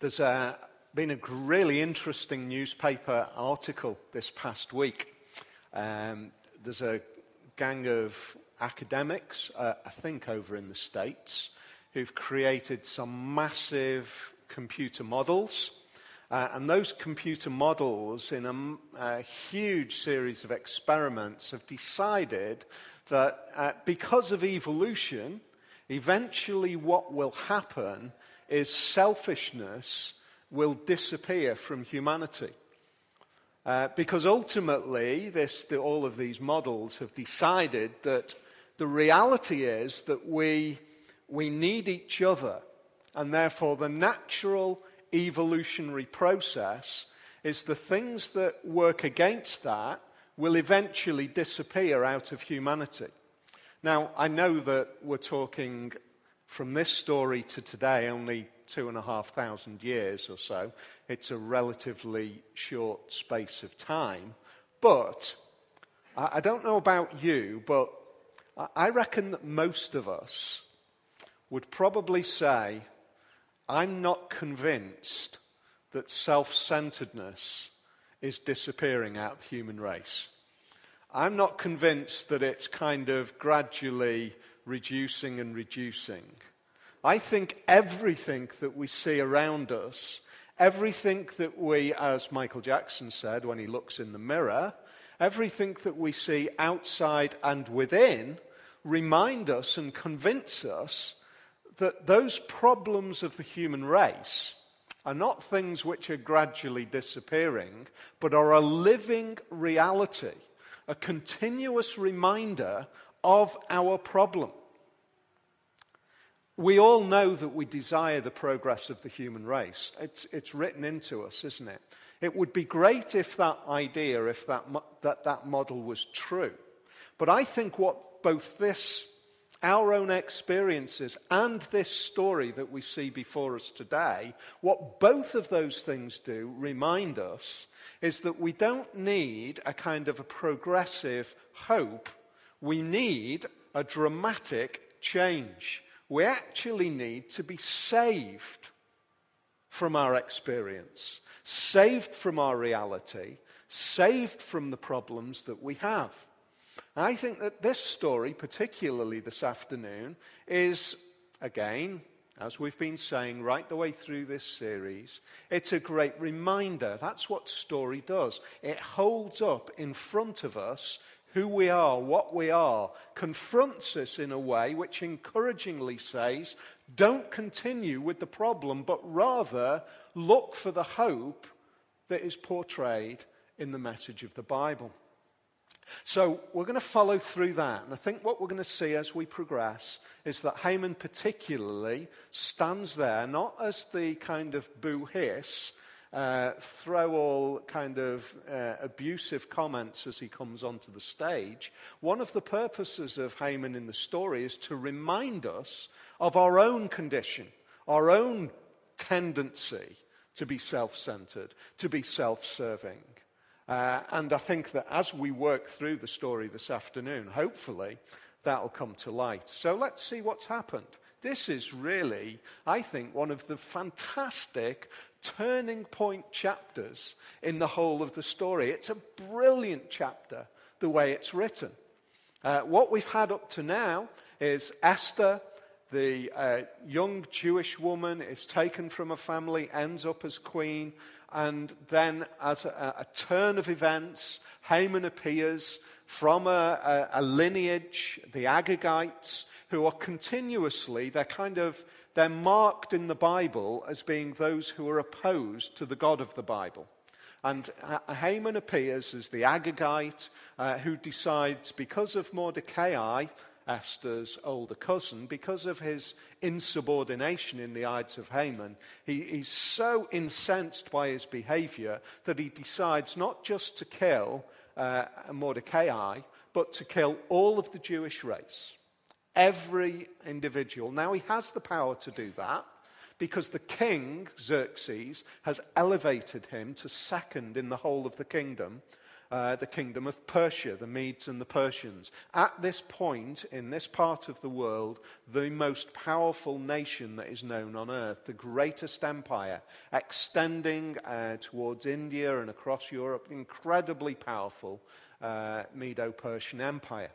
There's a, been a really interesting newspaper article this past week. Um, there's a gang of academics, uh, I think over in the States, who've created some massive computer models. Uh, and those computer models, in a, a, huge series of experiments, have decided that uh, because of evolution, eventually what will happen is selfishness will disappear from humanity. Uh, because ultimately, this, the, all of these models have decided that the reality is that we, we need each other, and therefore the natural evolutionary process is the things that work against that will eventually disappear out of humanity. Now, I know that we're talking from this story to today only two and a half thousand years or so. It's a relatively short space of time. But I don't know about you, but I reckon that most of us would probably say, I'm not convinced that self centeredness is disappearing out of the human race. I'm not convinced that it's kind of gradually reducing and reducing. I think everything that we see around us, everything that we, as Michael Jackson said when he looks in the mirror, everything that we see outside and within remind us and convince us that those problems of the human race are not things which are gradually disappearing, but are a living reality, a continuous reminder of our problem. We all know that we desire the progress of the human race. It's, it's written into us, isn't it? It would be great if that idea, if that, that, that model was true. But I think what both this, our own experiences, and this story that we see before us today, what both of those things do remind us is that we don't need a kind of a progressive hope. We need a dramatic change we actually need to be saved from our experience, saved from our reality, saved from the problems that we have. I think that this story, particularly this afternoon, is, again, as we've been saying right the way through this series, it's a great reminder. That's what story does. It holds up in front of us who we are, what we are, confronts us in a way which encouragingly says, don't continue with the problem, but rather look for the hope that is portrayed in the message of the Bible. So we're going to follow through that. And I think what we're going to see as we progress is that Haman particularly stands there not as the kind of boo hiss uh, throw all kind of uh, abusive comments as he comes onto the stage. One of the purposes of Haman in the story is to remind us of our own condition, our own tendency to be self centered, to be self serving. Uh, and I think that as we work through the story this afternoon, hopefully that'll come to light. So let's see what's happened. This is really, I think, one of the fantastic turning point chapters in the whole of the story. It's a brilliant chapter, the way it's written. Uh, what we've had up to now is Esther, the uh, young Jewish woman, is taken from a family, ends up as queen, and then, as a, a turn of events, Haman appears from a, a, a lineage, the Agagites, who are continuously, they're kind of, they're marked in the Bible as being those who are opposed to the God of the Bible. And Haman appears as the Agagite uh, who decides, because of Mordecai, Esther's older cousin, because of his insubordination in the eyes of Haman, he, he's so incensed by his behavior that he decides not just to kill uh, Mordecai, but to kill all of the Jewish race. Every individual. Now, he has the power to do that because the king, Xerxes, has elevated him to second in the whole of the kingdom. Uh, the kingdom of Persia, the Medes and the Persians. At this point, in this part of the world, the most powerful nation that is known on earth, the greatest empire, extending uh, towards India and across Europe, incredibly powerful uh, Medo Persian Empire.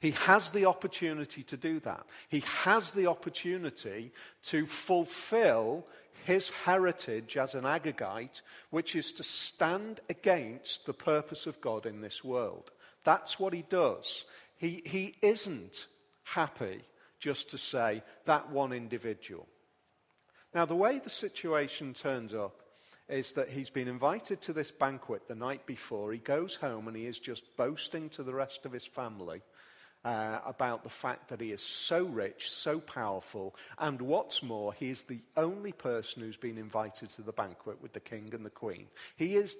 He has the opportunity to do that. He has the opportunity to fulfill his heritage as an Agagite, which is to stand against the purpose of God in this world. That's what he does. He, he isn't happy just to say that one individual. Now, the way the situation turns up is that he's been invited to this banquet the night before. He goes home and he is just boasting to the rest of his family uh, about the fact that he is so rich, so powerful, and what's more, he is the only person who's been invited to the banquet with the king and the queen. He is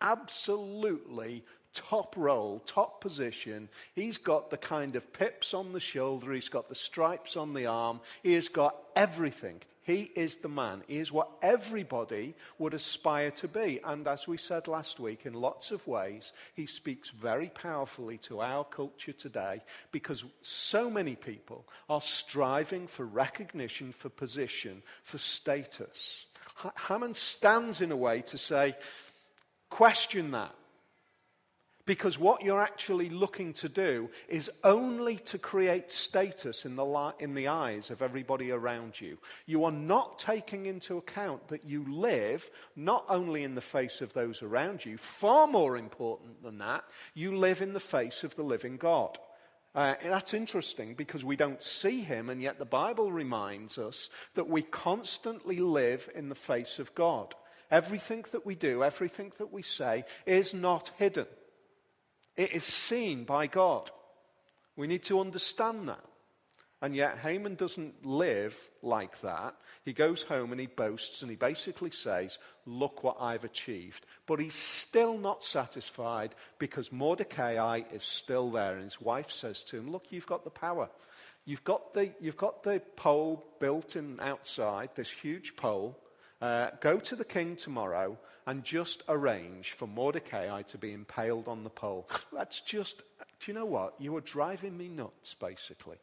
absolutely top role, top position. He's got the kind of pips on the shoulder, he's got the stripes on the arm, he has got everything. He is the man. He is what everybody would aspire to be. And as we said last week, in lots of ways, he speaks very powerfully to our culture today because so many people are striving for recognition, for position, for status. Haman stands in a way to say, question that. Because what you're actually looking to do is only to create status in the, li- in the eyes of everybody around you. You are not taking into account that you live not only in the face of those around you, far more important than that, you live in the face of the living God. Uh, that's interesting because we don't see him, and yet the Bible reminds us that we constantly live in the face of God. Everything that we do, everything that we say is not hidden. It is seen by God. We need to understand that. And yet, Haman doesn't live like that. He goes home and he boasts and he basically says, Look what I've achieved. But he's still not satisfied because Mordecai is still there. And his wife says to him, Look, you've got the power. You've got the, you've got the pole built in outside, this huge pole. Uh, go to the king tomorrow and just arrange for Mordecai to be impaled on the pole. That's just, do you know what? You are driving me nuts, basically.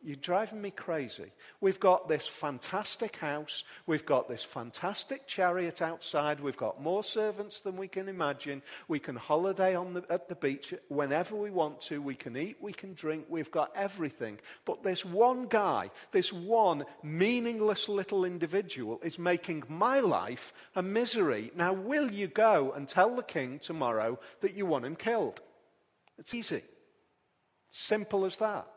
You're driving me crazy. We've got this fantastic house. We've got this fantastic chariot outside. We've got more servants than we can imagine. We can holiday on the, at the beach whenever we want to. We can eat, we can drink. We've got everything. But this one guy, this one meaningless little individual is making my life a misery. Now, will you go and tell the king tomorrow that you want him killed? It's easy. Simple as that.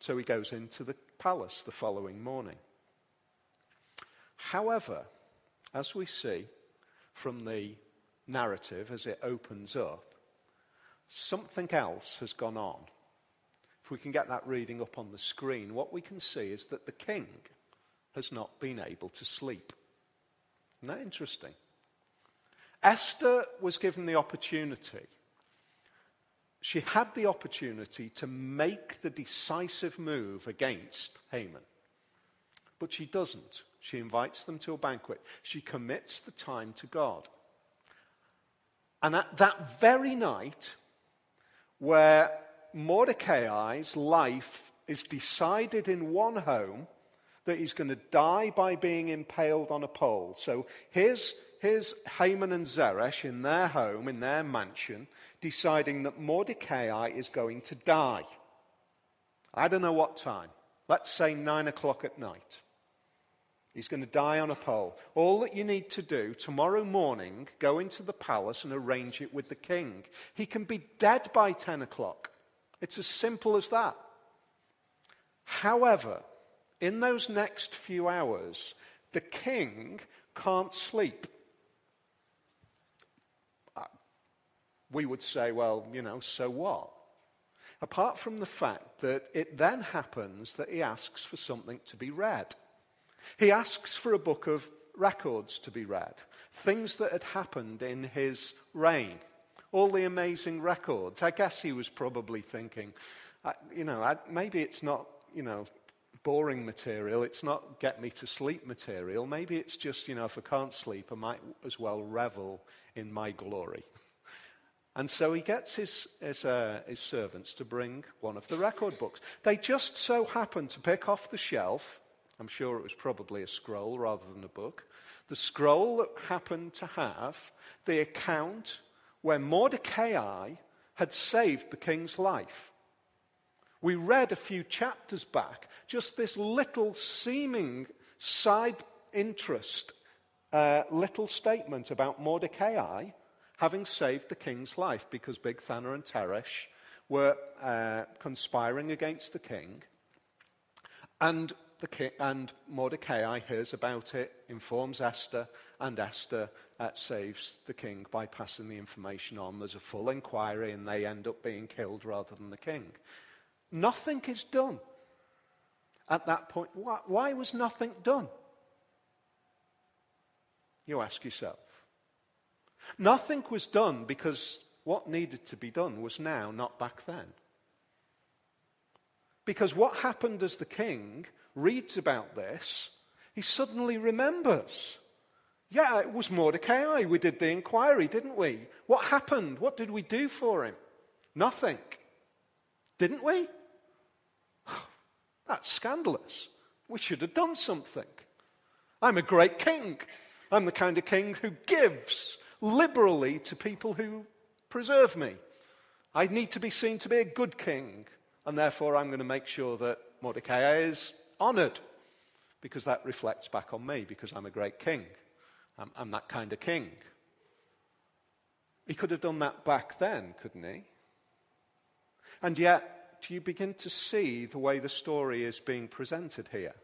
So he goes into the palace the following morning. However, as we see from the narrative as it opens up, something else has gone on. If we can get that reading up on the screen, what we can see is that the king has not been able to sleep. Isn't that interesting? Esther was given the opportunity she had the opportunity to make the decisive move against Haman. But she doesn't. She invites them to a banquet. She commits the time to God. And at that very night, where Mordecai's life is decided in one home that he's going to die by being impaled on a pole. So here's, here's Haman and Zeresh in their home, in their mansion deciding that Mordecai is going to die. I don't know what time. Let's say nine o'clock at night. He's going to die on a pole. All that you need to do tomorrow morning, go into the palace and arrange it with the king. He can be dead by 10 o'clock. It's as simple as that. However, in those next few hours, the king can't sleep. We would say, well, you know, so what? Apart from the fact that it then happens that he asks for something to be read. He asks for a book of records to be read, things that had happened in his reign, all the amazing records. I guess he was probably thinking, you know, maybe it's not, you know, boring material. It's not get me to sleep material. Maybe it's just, you know, if I can't sleep, I might as well revel in my glory. And so he gets his, his, uh, his servants to bring one of the record books. They just so happen to pick off the shelf. I'm sure it was probably a scroll rather than a book. The scroll that happened to have the account where Mordecai had saved the king's life. We read a few chapters back just this little seeming side interest, uh, little statement about Mordecai having saved the king's life because Bigthana and Teresh were uh, conspiring against the king. And, the king, and Mordecai hears about it, informs Esther, and Esther uh, saves the king by passing the information on. There's a full inquiry, and they end up being killed rather than the king. Nothing is done at that point. Why, why was nothing done? You ask yourself. Nothing was done because what needed to be done was now, not back then. Because what happened as the king reads about this, he suddenly remembers. Yeah, it was Mordecai. We did the inquiry, didn't we? What happened? What did we do for him? Nothing. Didn't we? That's scandalous. We should have done something. I'm a great king. I'm the kind of king who gives liberally to people who preserve me. I need to be seen to be a good king, and therefore I'm going to make sure that Mordecai is honored because that reflects back on me because I'm a great king. I'm, I'm that kind of king. He could have done that back then, couldn't he? And yet, do you begin to see the way the story is being presented here?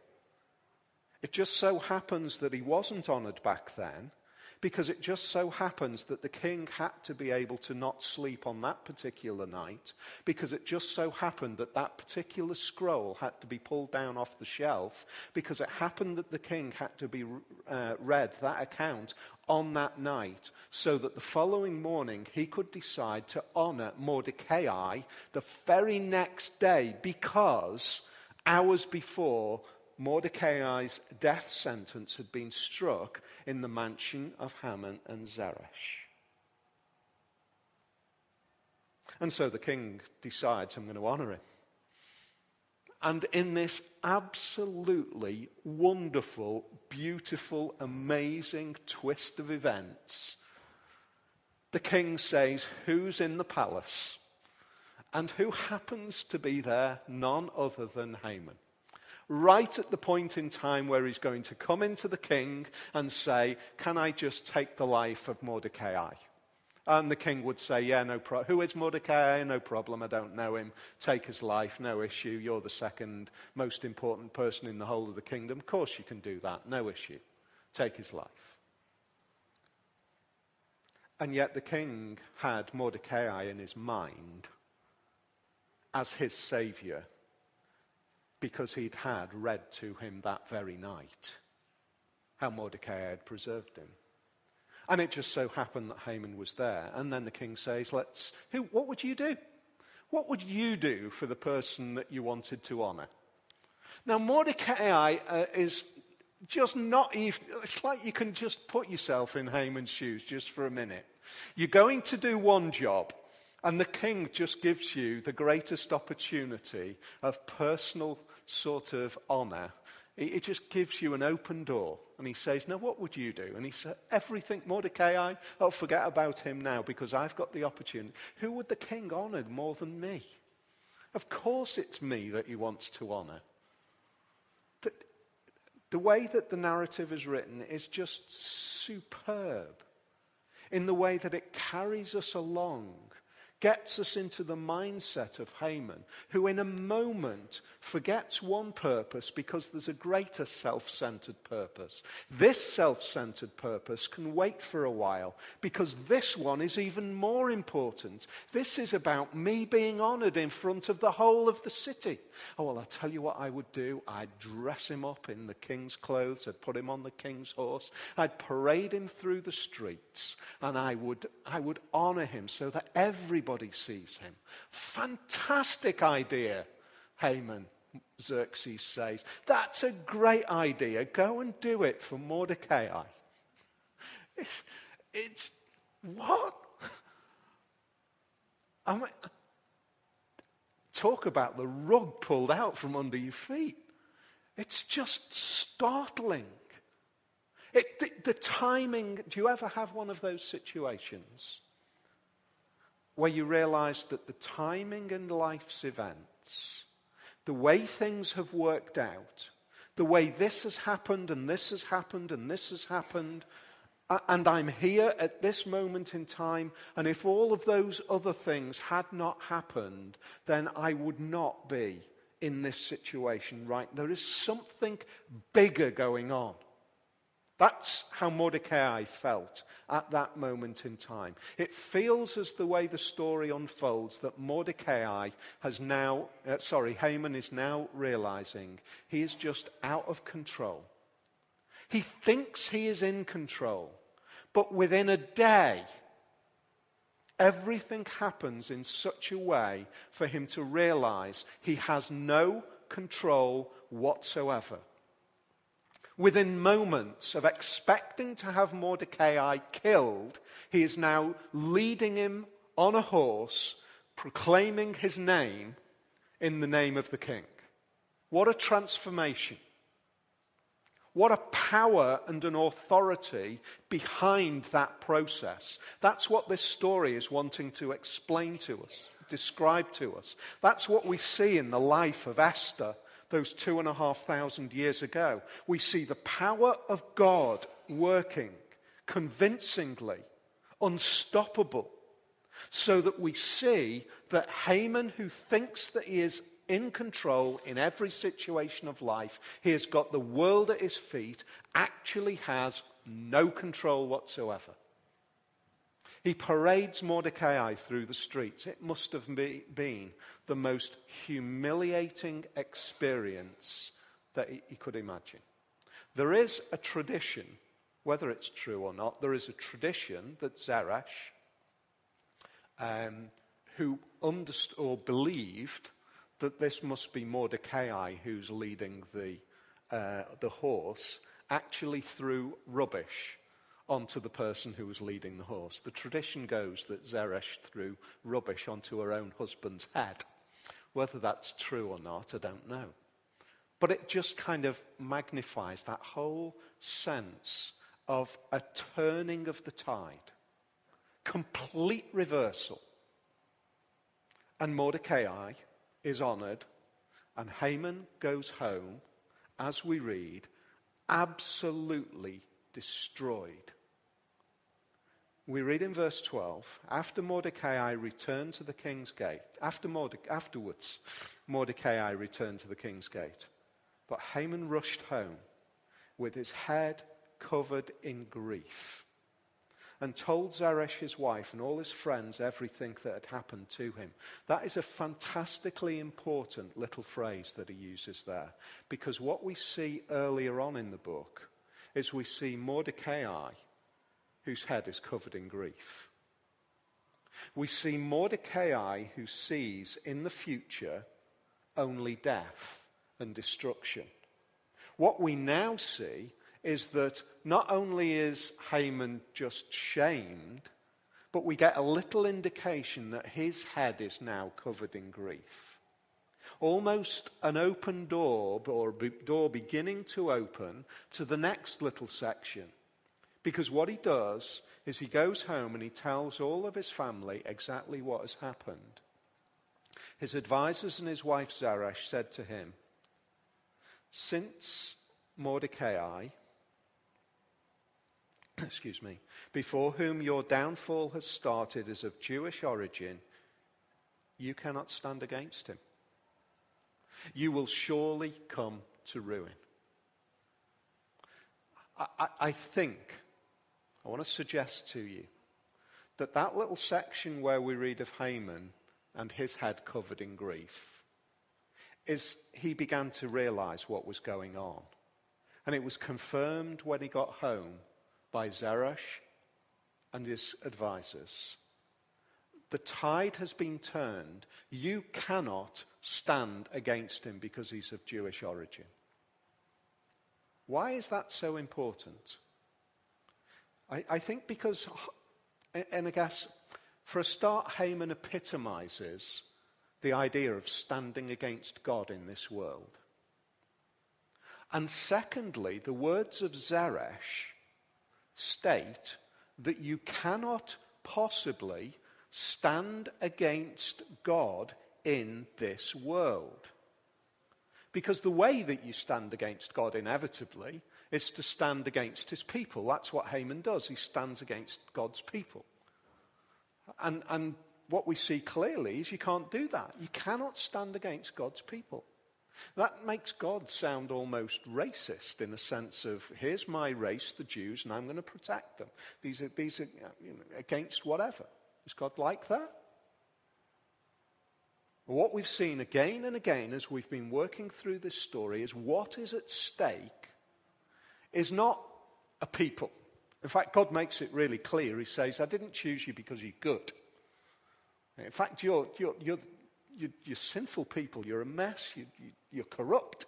It just so happens that he wasn't honored back then because it just so happens that the king had to be able to not sleep on that particular night because it just so happened that that particular scroll had to be pulled down off the shelf because it happened that the king had to be uh, read that account on that night so that the following morning he could decide to honor Mordecai the very next day because hours before Mordecai's death sentence had been struck in the mansion of Haman and Zeresh. And so the king decides, I'm going to honor him. And in this absolutely wonderful, beautiful, amazing twist of events, the king says, Who's in the palace? And who happens to be there? None other than Haman right at the point in time where he's going to come into the king and say, Can I just take the life of Mordecai? And the king would say, Yeah, no problem. Who is Mordecai? No problem. I don't know him. Take his life. No issue. You're the second most important person in the whole of the kingdom. Of course you can do that. No issue. Take his life. And yet the king had Mordecai in his mind as his savior because he'd had read to him that very night how Mordecai had preserved him. And it just so happened that Haman was there. And then the king says, Let's, who, what would you do? What would you do for the person that you wanted to honor? Now, Mordecai uh, is just not even, it's like you can just put yourself in Haman's shoes just for a minute. You're going to do one job, and the king just gives you the greatest opportunity of personal sort of honor. It just gives you an open door. And he says, Now, what would you do? And he said, Everything, Mordecai, oh, forget about him now because I've got the opportunity. Who would the king honor more than me? Of course, it's me that he wants to honor. The, the way that the narrative is written is just superb in the way that it carries us along gets us into the mindset of Haman, who in a moment forgets one purpose because there's a greater self centered purpose. This self centered purpose can wait for a while because this one is even more important. This is about me being honored in front of the whole of the city. Oh, well, I'll tell you what I would do. I'd dress him up in the king's clothes, I'd put him on the king's horse, I'd parade him through the streets, and I would, I would honor him so that everybody everybody sees him. Fantastic idea, Haman. Xerxes says, That's a great idea. Go and do it for Mordecai. It's what? I mean, talk about the rug pulled out from under your feet. It's just startling. It, the, the timing, do you ever have one of those situations where you realize that the timing and life's events, the way things have worked out, the way this has happened and this has happened and this has happened, and I'm here at this moment in time, and if all of those other things had not happened, then I would not be in this situation right. There is something bigger going on. That's how Mordecai felt at that moment in time. It feels as the way the story unfolds that Mordecai has now, uh, sorry, Haman is now realizing he is just out of control. He thinks he is in control, but within a day, everything happens in such a way for him to realize he has no control whatsoever within moments of expecting to have Mordecai killed, he is now leading him on a horse, proclaiming his name in the name of the king. What a transformation. What a power and an authority behind that process. That's what this story is wanting to explain to us, describe to us. That's what we see in the life of Esther those two and a half thousand years ago. We see the power of God working convincingly, unstoppable, so that we see that Haman, who thinks that he is in control in every situation of life, he has got the world at his feet, actually has no control whatsoever. He parades Mordecai through the streets. It must have been the most humiliating experience that he could imagine. There is a tradition, whether it's true or not, there is a tradition that Zeresh, um, who understood or believed that this must be Mordecai who's leading the, uh, the horse, actually threw rubbish onto the person who was leading the horse. The tradition goes that Zeresh threw rubbish onto her own husband's head. Whether that's true or not, I don't know. But it just kind of magnifies that whole sense of a turning of the tide, complete reversal. And Mordecai is honored, and Haman goes home, as we read, absolutely destroyed we read in verse 12 after Mordecai returned to the king's gate, after Morde- afterwards, Mordecai returned to the king's gate. But Haman rushed home with his head covered in grief and told Zeresh, his wife, and all his friends everything that had happened to him. That is a fantastically important little phrase that he uses there because what we see earlier on in the book is we see Mordecai whose head is covered in grief. We see Mordecai who sees in the future only death and destruction. What we now see is that not only is Haman just shamed, but we get a little indication that his head is now covered in grief. Almost an open door, or door beginning to open to the next little section because what he does is he goes home and he tells all of his family exactly what has happened. His advisors and his wife Zeresh said to him, Since Mordecai, excuse me, before whom your downfall has started is of Jewish origin, you cannot stand against him. You will surely come to ruin. I, I, I think I want to suggest to you that that little section where we read of Haman and his head covered in grief is he began to realize what was going on. And it was confirmed when he got home by Zeresh and his advisors. The tide has been turned. You cannot stand against him because he's of Jewish origin. Why is that so important? I, I think because, and I guess, for a start, Haman epitomizes the idea of standing against God in this world. And secondly, the words of Zeresh state that you cannot possibly stand against God in this world. Because the way that you stand against God inevitably is to stand against his people. That's what Haman does. He stands against God's people. And, and what we see clearly is you can't do that. You cannot stand against God's people. That makes God sound almost racist in the sense of here's my race, the Jews, and I'm going to protect them. These are, these are you know, against whatever. Is God like that? What we've seen again and again as we've been working through this story is what is at stake is not a people. In fact, God makes it really clear. He says, I didn't choose you because you're good. In fact, you're, you're, you're, you're, you're sinful people. You're a mess. You, you, you're corrupt.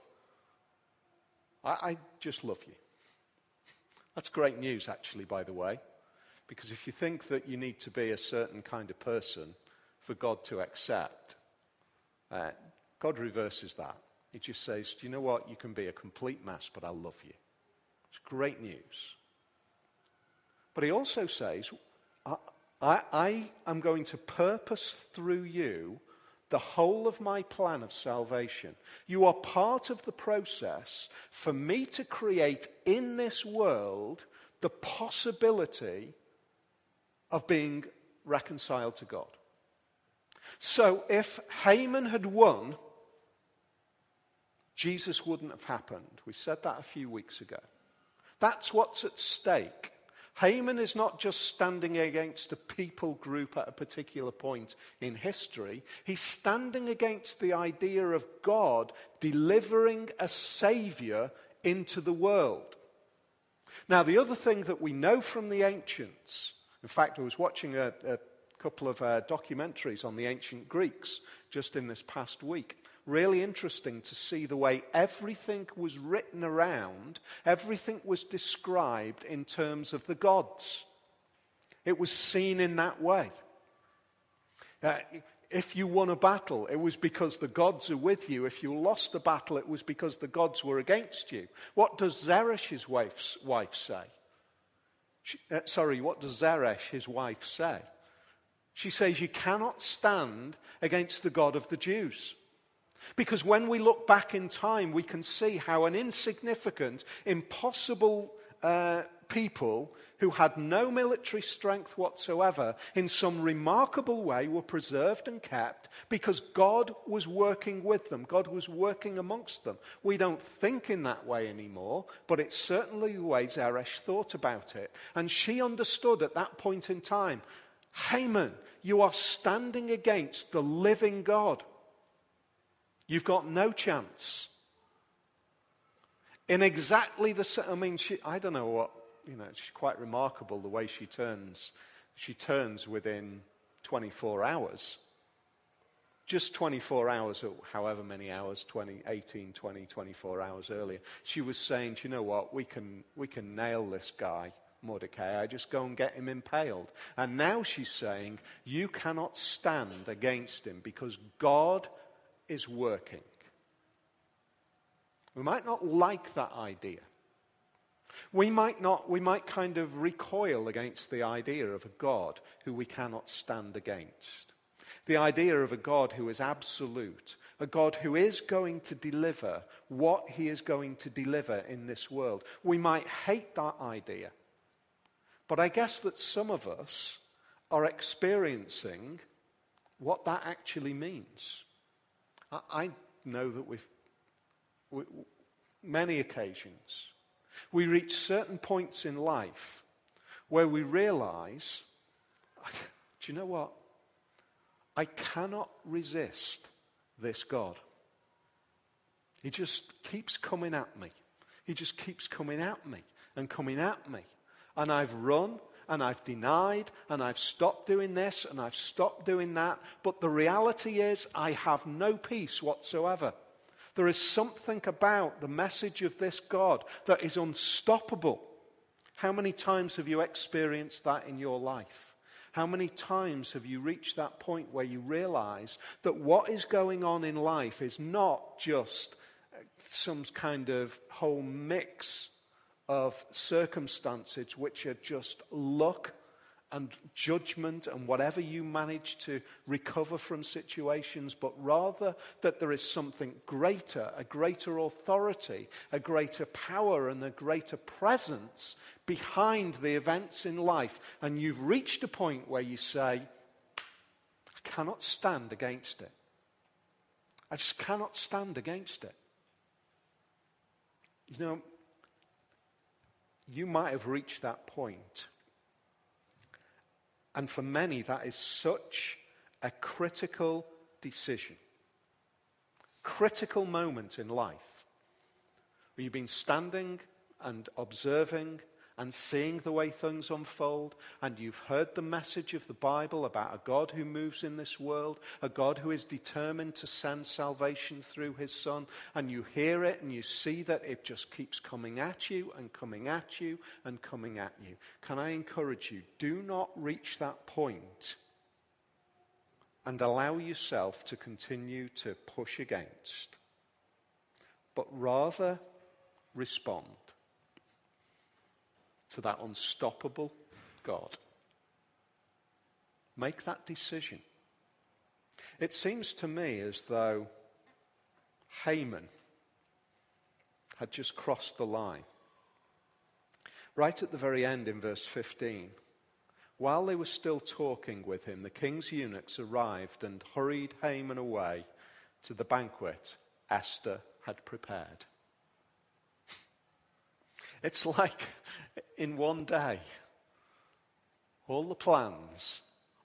I, I just love you. That's great news, actually, by the way. Because if you think that you need to be a certain kind of person for God to accept, uh, God reverses that. He just says, Do you know what? You can be a complete mess, but I love you. It's great news. But he also says, I, I, I am going to purpose through you the whole of my plan of salvation. You are part of the process for me to create in this world the possibility of being reconciled to God. So if Haman had won, Jesus wouldn't have happened. We said that a few weeks ago. That's what's at stake. Haman is not just standing against a people group at a particular point in history. He's standing against the idea of God delivering a savior into the world. Now, the other thing that we know from the ancients, in fact, I was watching a, a couple of uh, documentaries on the ancient Greeks just in this past week really interesting to see the way everything was written around, everything was described in terms of the gods. It was seen in that way. Uh, if you won a battle, it was because the gods are with you. If you lost a battle, it was because the gods were against you. What does Zeresh's wife, wife say? She, uh, sorry, what does Zeresh, his wife, say? She says, You cannot stand against the God of the Jews. Because when we look back in time, we can see how an insignificant, impossible uh, people who had no military strength whatsoever, in some remarkable way, were preserved and kept because God was working with them. God was working amongst them. We don't think in that way anymore, but it's certainly the way Zeresh thought about it. And she understood at that point in time Haman, you are standing against the living God. You've got no chance. In exactly the same, I mean, she, I don't know what, you know, she's quite remarkable the way she turns. She turns within 24 hours. Just 24 hours, or however many hours, 20, 18, 20, 24 hours earlier, she was saying, you know what, we can, we can nail this guy. Mordecai. I just go and get him impaled. And now she's saying, You cannot stand against him because God is working. We might not like that idea. We might not, we might kind of recoil against the idea of a God who we cannot stand against. The idea of a God who is absolute, a God who is going to deliver what he is going to deliver in this world. We might hate that idea. But I guess that some of us are experiencing what that actually means. I know that we've, we, many occasions, we reach certain points in life where we realize, do you know what? I cannot resist this God. He just keeps coming at me. He just keeps coming at me and coming at me. And I've run and I've denied and I've stopped doing this and I've stopped doing that. But the reality is, I have no peace whatsoever. There is something about the message of this God that is unstoppable. How many times have you experienced that in your life? How many times have you reached that point where you realize that what is going on in life is not just some kind of whole mix of circumstances which are just luck and judgment and whatever you manage to recover from situations, but rather that there is something greater, a greater authority, a greater power, and a greater presence behind the events in life. And you've reached a point where you say, I cannot stand against it. I just cannot stand against it. You know, you might have reached that point. And for many, that is such a critical decision, critical moment in life. Where you've been standing and observing and seeing the way things unfold, and you've heard the message of the Bible about a God who moves in this world, a God who is determined to send salvation through his Son, and you hear it and you see that it just keeps coming at you and coming at you and coming at you. Can I encourage you? Do not reach that point and allow yourself to continue to push against, but rather respond to that unstoppable God. Make that decision. It seems to me as though Haman had just crossed the line. Right at the very end in verse 15, while they were still talking with him, the king's eunuchs arrived and hurried Haman away to the banquet Esther had prepared. It's like in one day, all the plans,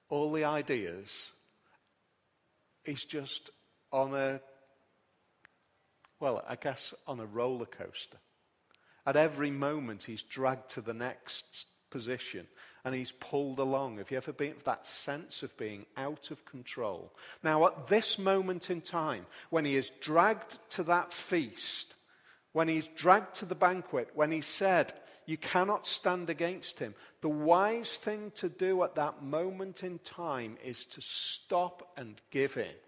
all the ideas, he's just on a, well, I guess on a roller coaster. At every moment, he's dragged to the next position and he's pulled along. Have you ever been that sense of being out of control? Now, at this moment in time, when he is dragged to that feast, when he's dragged to the banquet, when he said, You cannot stand against him, the wise thing to do at that moment in time is to stop and give in.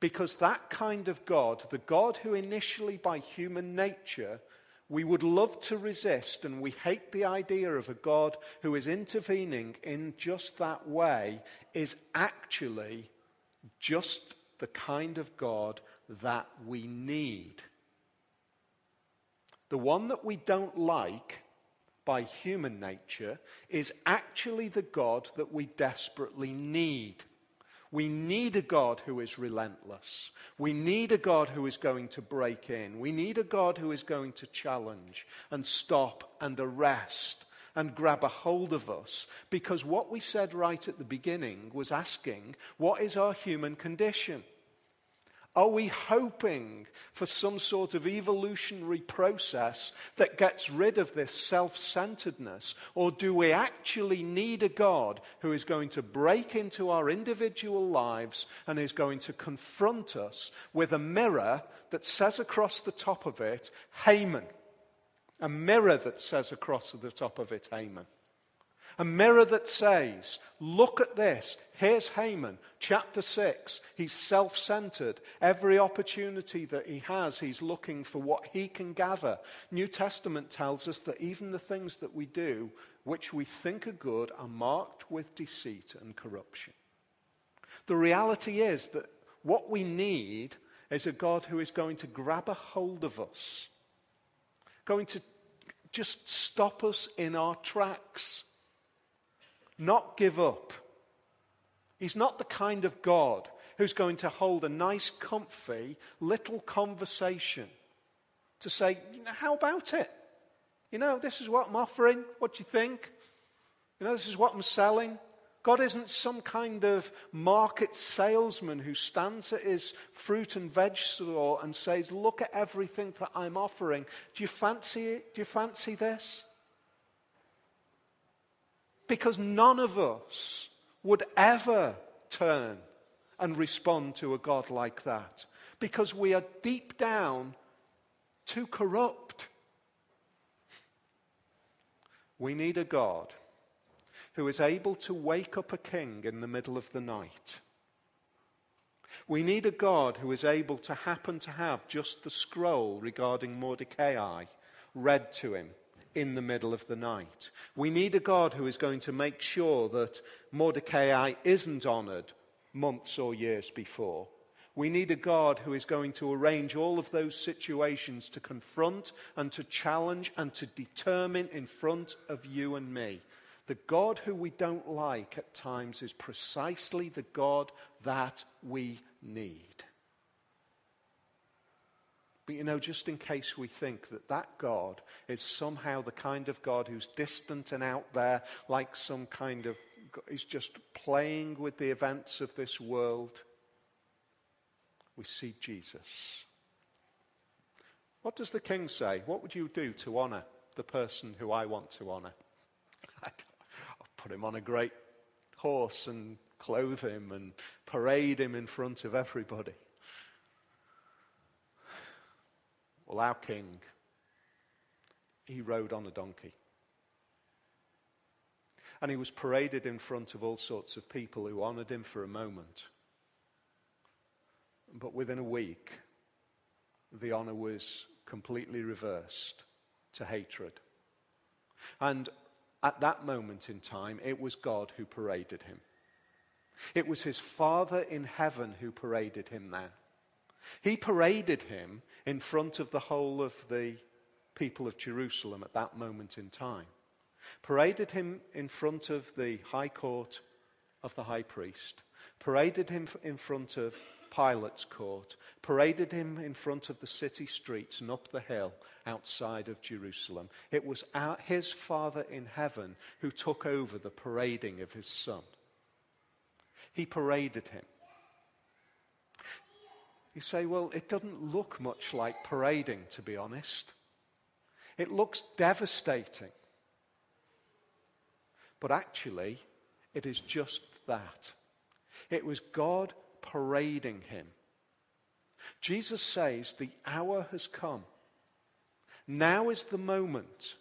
Because that kind of God, the God who initially by human nature we would love to resist, and we hate the idea of a God who is intervening in just that way, is actually just the kind of God that we need. The one that we don't like by human nature is actually the God that we desperately need. We need a God who is relentless. We need a God who is going to break in. We need a God who is going to challenge and stop and arrest and grab a hold of us. Because what we said right at the beginning was asking, what is our human condition? Are we hoping for some sort of evolutionary process that gets rid of this self centeredness? Or do we actually need a God who is going to break into our individual lives and is going to confront us with a mirror that says across the top of it, Haman? A mirror that says across the top of it, Haman. A mirror that says, Look at this. Here's Haman, chapter 6. He's self centered. Every opportunity that he has, he's looking for what he can gather. New Testament tells us that even the things that we do, which we think are good, are marked with deceit and corruption. The reality is that what we need is a God who is going to grab a hold of us, going to just stop us in our tracks not give up. He's not the kind of God who's going to hold a nice, comfy little conversation to say, How about it? You know, this is what I'm offering. What do you think? You know, this is what I'm selling. God isn't some kind of market salesman who stands at his fruit and veg store and says, Look at everything that I'm offering. Do you fancy it? Do you fancy this? Because none of us would ever turn and respond to a God like that. Because we are deep down too corrupt. We need a God who is able to wake up a king in the middle of the night. We need a God who is able to happen to have just the scroll regarding Mordecai read to him in the middle of the night. We need a God who is going to make sure that Mordecai isn't honored months or years before. We need a God who is going to arrange all of those situations to confront and to challenge and to determine in front of you and me the God who we don't like at times is precisely the God that we need. But you know, just in case we think that that God is somehow the kind of God who's distant and out there, like some kind of, is just playing with the events of this world, we see Jesus. What does the king say? What would you do to honor the person who I want to honor? I'll put him on a great horse and clothe him and parade him in front of everybody. Well, our king, he rode on a donkey. And he was paraded in front of all sorts of people who honored him for a moment. But within a week, the honor was completely reversed to hatred. And at that moment in time, it was God who paraded him. It was his Father in heaven who paraded him then. He paraded him in front of the whole of the people of Jerusalem at that moment in time. Paraded him in front of the high court of the high priest. Paraded him in front of Pilate's court, paraded him in front of the city streets and up the hill outside of Jerusalem. It was our, his Father in heaven who took over the parading of his Son. He paraded him. You say, well, it doesn't look much like parading, to be honest. It looks devastating. But actually, it is just that. It was God parading him. Jesus says, The hour has come. Now is the moment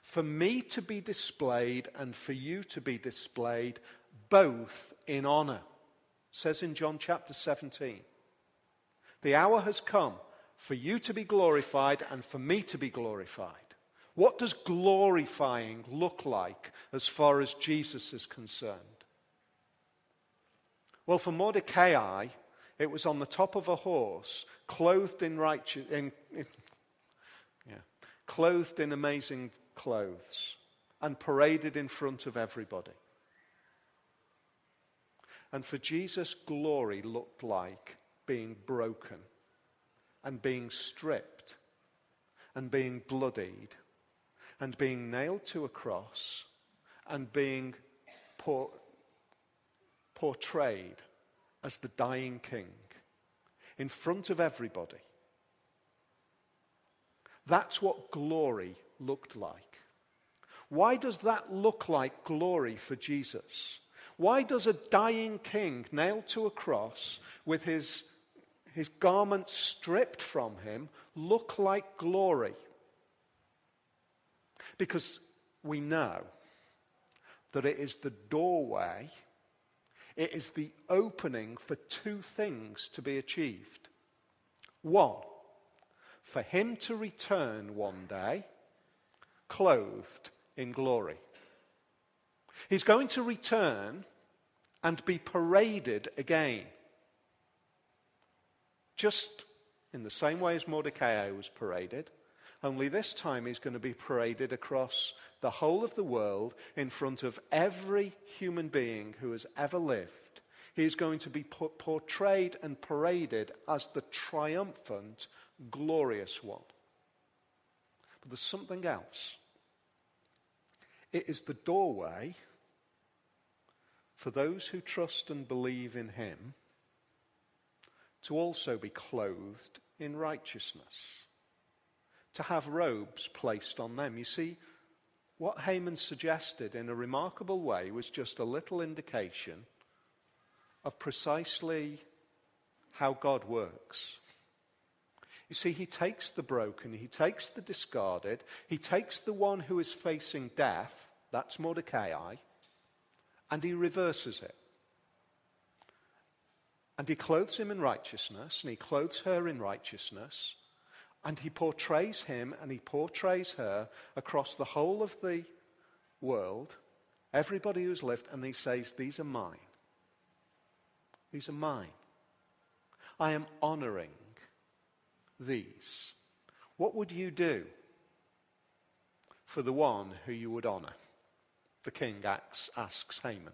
for me to be displayed and for you to be displayed both in honor. It says in John chapter 17. The hour has come for you to be glorified and for me to be glorified. What does glorifying look like as far as Jesus is concerned? Well, for Mordecai, it was on the top of a horse, clothed in righteous, in, in, yeah, clothed in amazing clothes, and paraded in front of everybody. And for Jesus, glory looked like being broken and being stripped and being bloodied and being nailed to a cross and being portrayed as the dying king in front of everybody. That's what glory looked like. Why does that look like glory for Jesus? Why does a dying king nailed to a cross with his, his garments stripped from him look like glory? Because we know that it is the doorway it is the opening for two things to be achieved. One, for him to return one day clothed in glory. He's going to return and be paraded again. Just in the same way as Mordecai was paraded, only this time he's going to be paraded across the whole of the world in front of every human being who has ever lived. He's going to be portrayed and paraded as the triumphant, glorious one. But there's something else. It is the doorway for those who trust and believe in him to also be clothed in righteousness to have robes placed on them. You see, what Haman suggested in a remarkable way was just a little indication of precisely how God works. You see, he takes the broken, he takes the discarded, he takes the one who is facing death, that's Mordecai, and he reverses it. And he clothes him in righteousness, and he clothes her in righteousness, and he portrays him and he portrays her across the whole of the world, everybody who's lived, and he says, These are mine. These are mine. I am honoring these. What would you do for the one who you would honor? The king asks, asks Haman.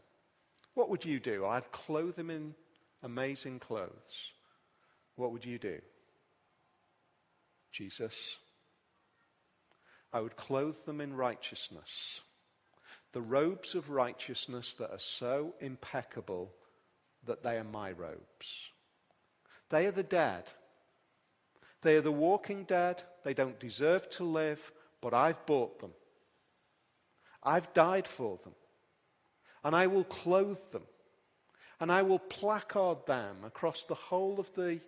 What would you do? I'd clothe him in amazing clothes. What would you do? Jesus. I would clothe them in righteousness. The robes of righteousness that are so impeccable that they are my robes. They are the dead. They are the walking dead. They don't deserve to live, but I've bought them. I've died for them. And I will clothe them. And I will placard them across the whole of the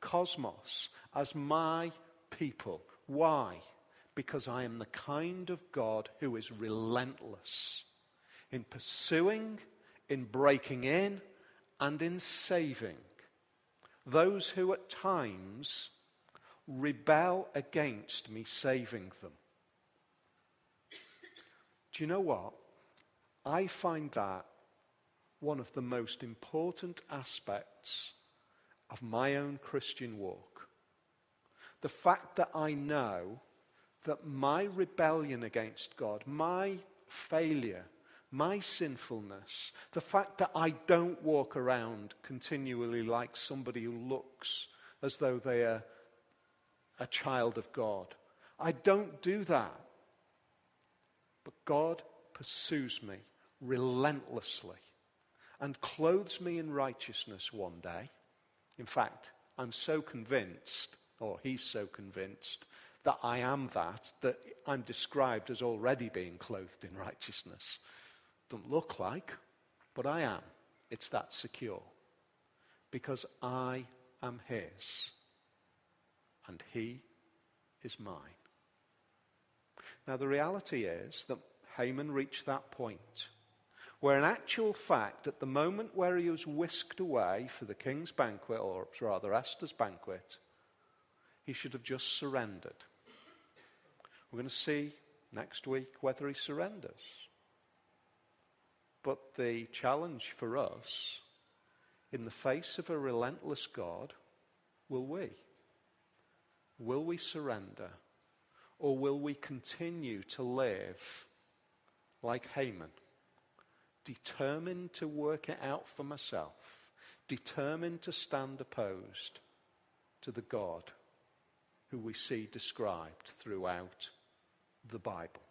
cosmos as my people. Why? Because I am the kind of God who is relentless in pursuing, in breaking in, and in saving those who at times rebel against me saving them. Do you know what? I find that one of the most important aspects of my own Christian walk. The fact that I know that my rebellion against God, my failure, my sinfulness, the fact that I don't walk around continually like somebody who looks as though they are a child of God. I don't do that. But God pursues me relentlessly and clothes me in righteousness one day. In fact, I'm so convinced, or he's so convinced, that I am that, that I'm described as already being clothed in righteousness. Don't look like, but I am. It's that secure. Because I am his and he is mine. Now, the reality is that Haman reached that point where, in actual fact, at the moment where he was whisked away for the king's banquet, or rather Esther's banquet, he should have just surrendered. We're going to see next week whether he surrenders. But the challenge for us, in the face of a relentless God, will we? Will we surrender? Or will we continue to live like Haman? Determined to work it out for myself, determined to stand opposed to the God who we see described throughout the Bible.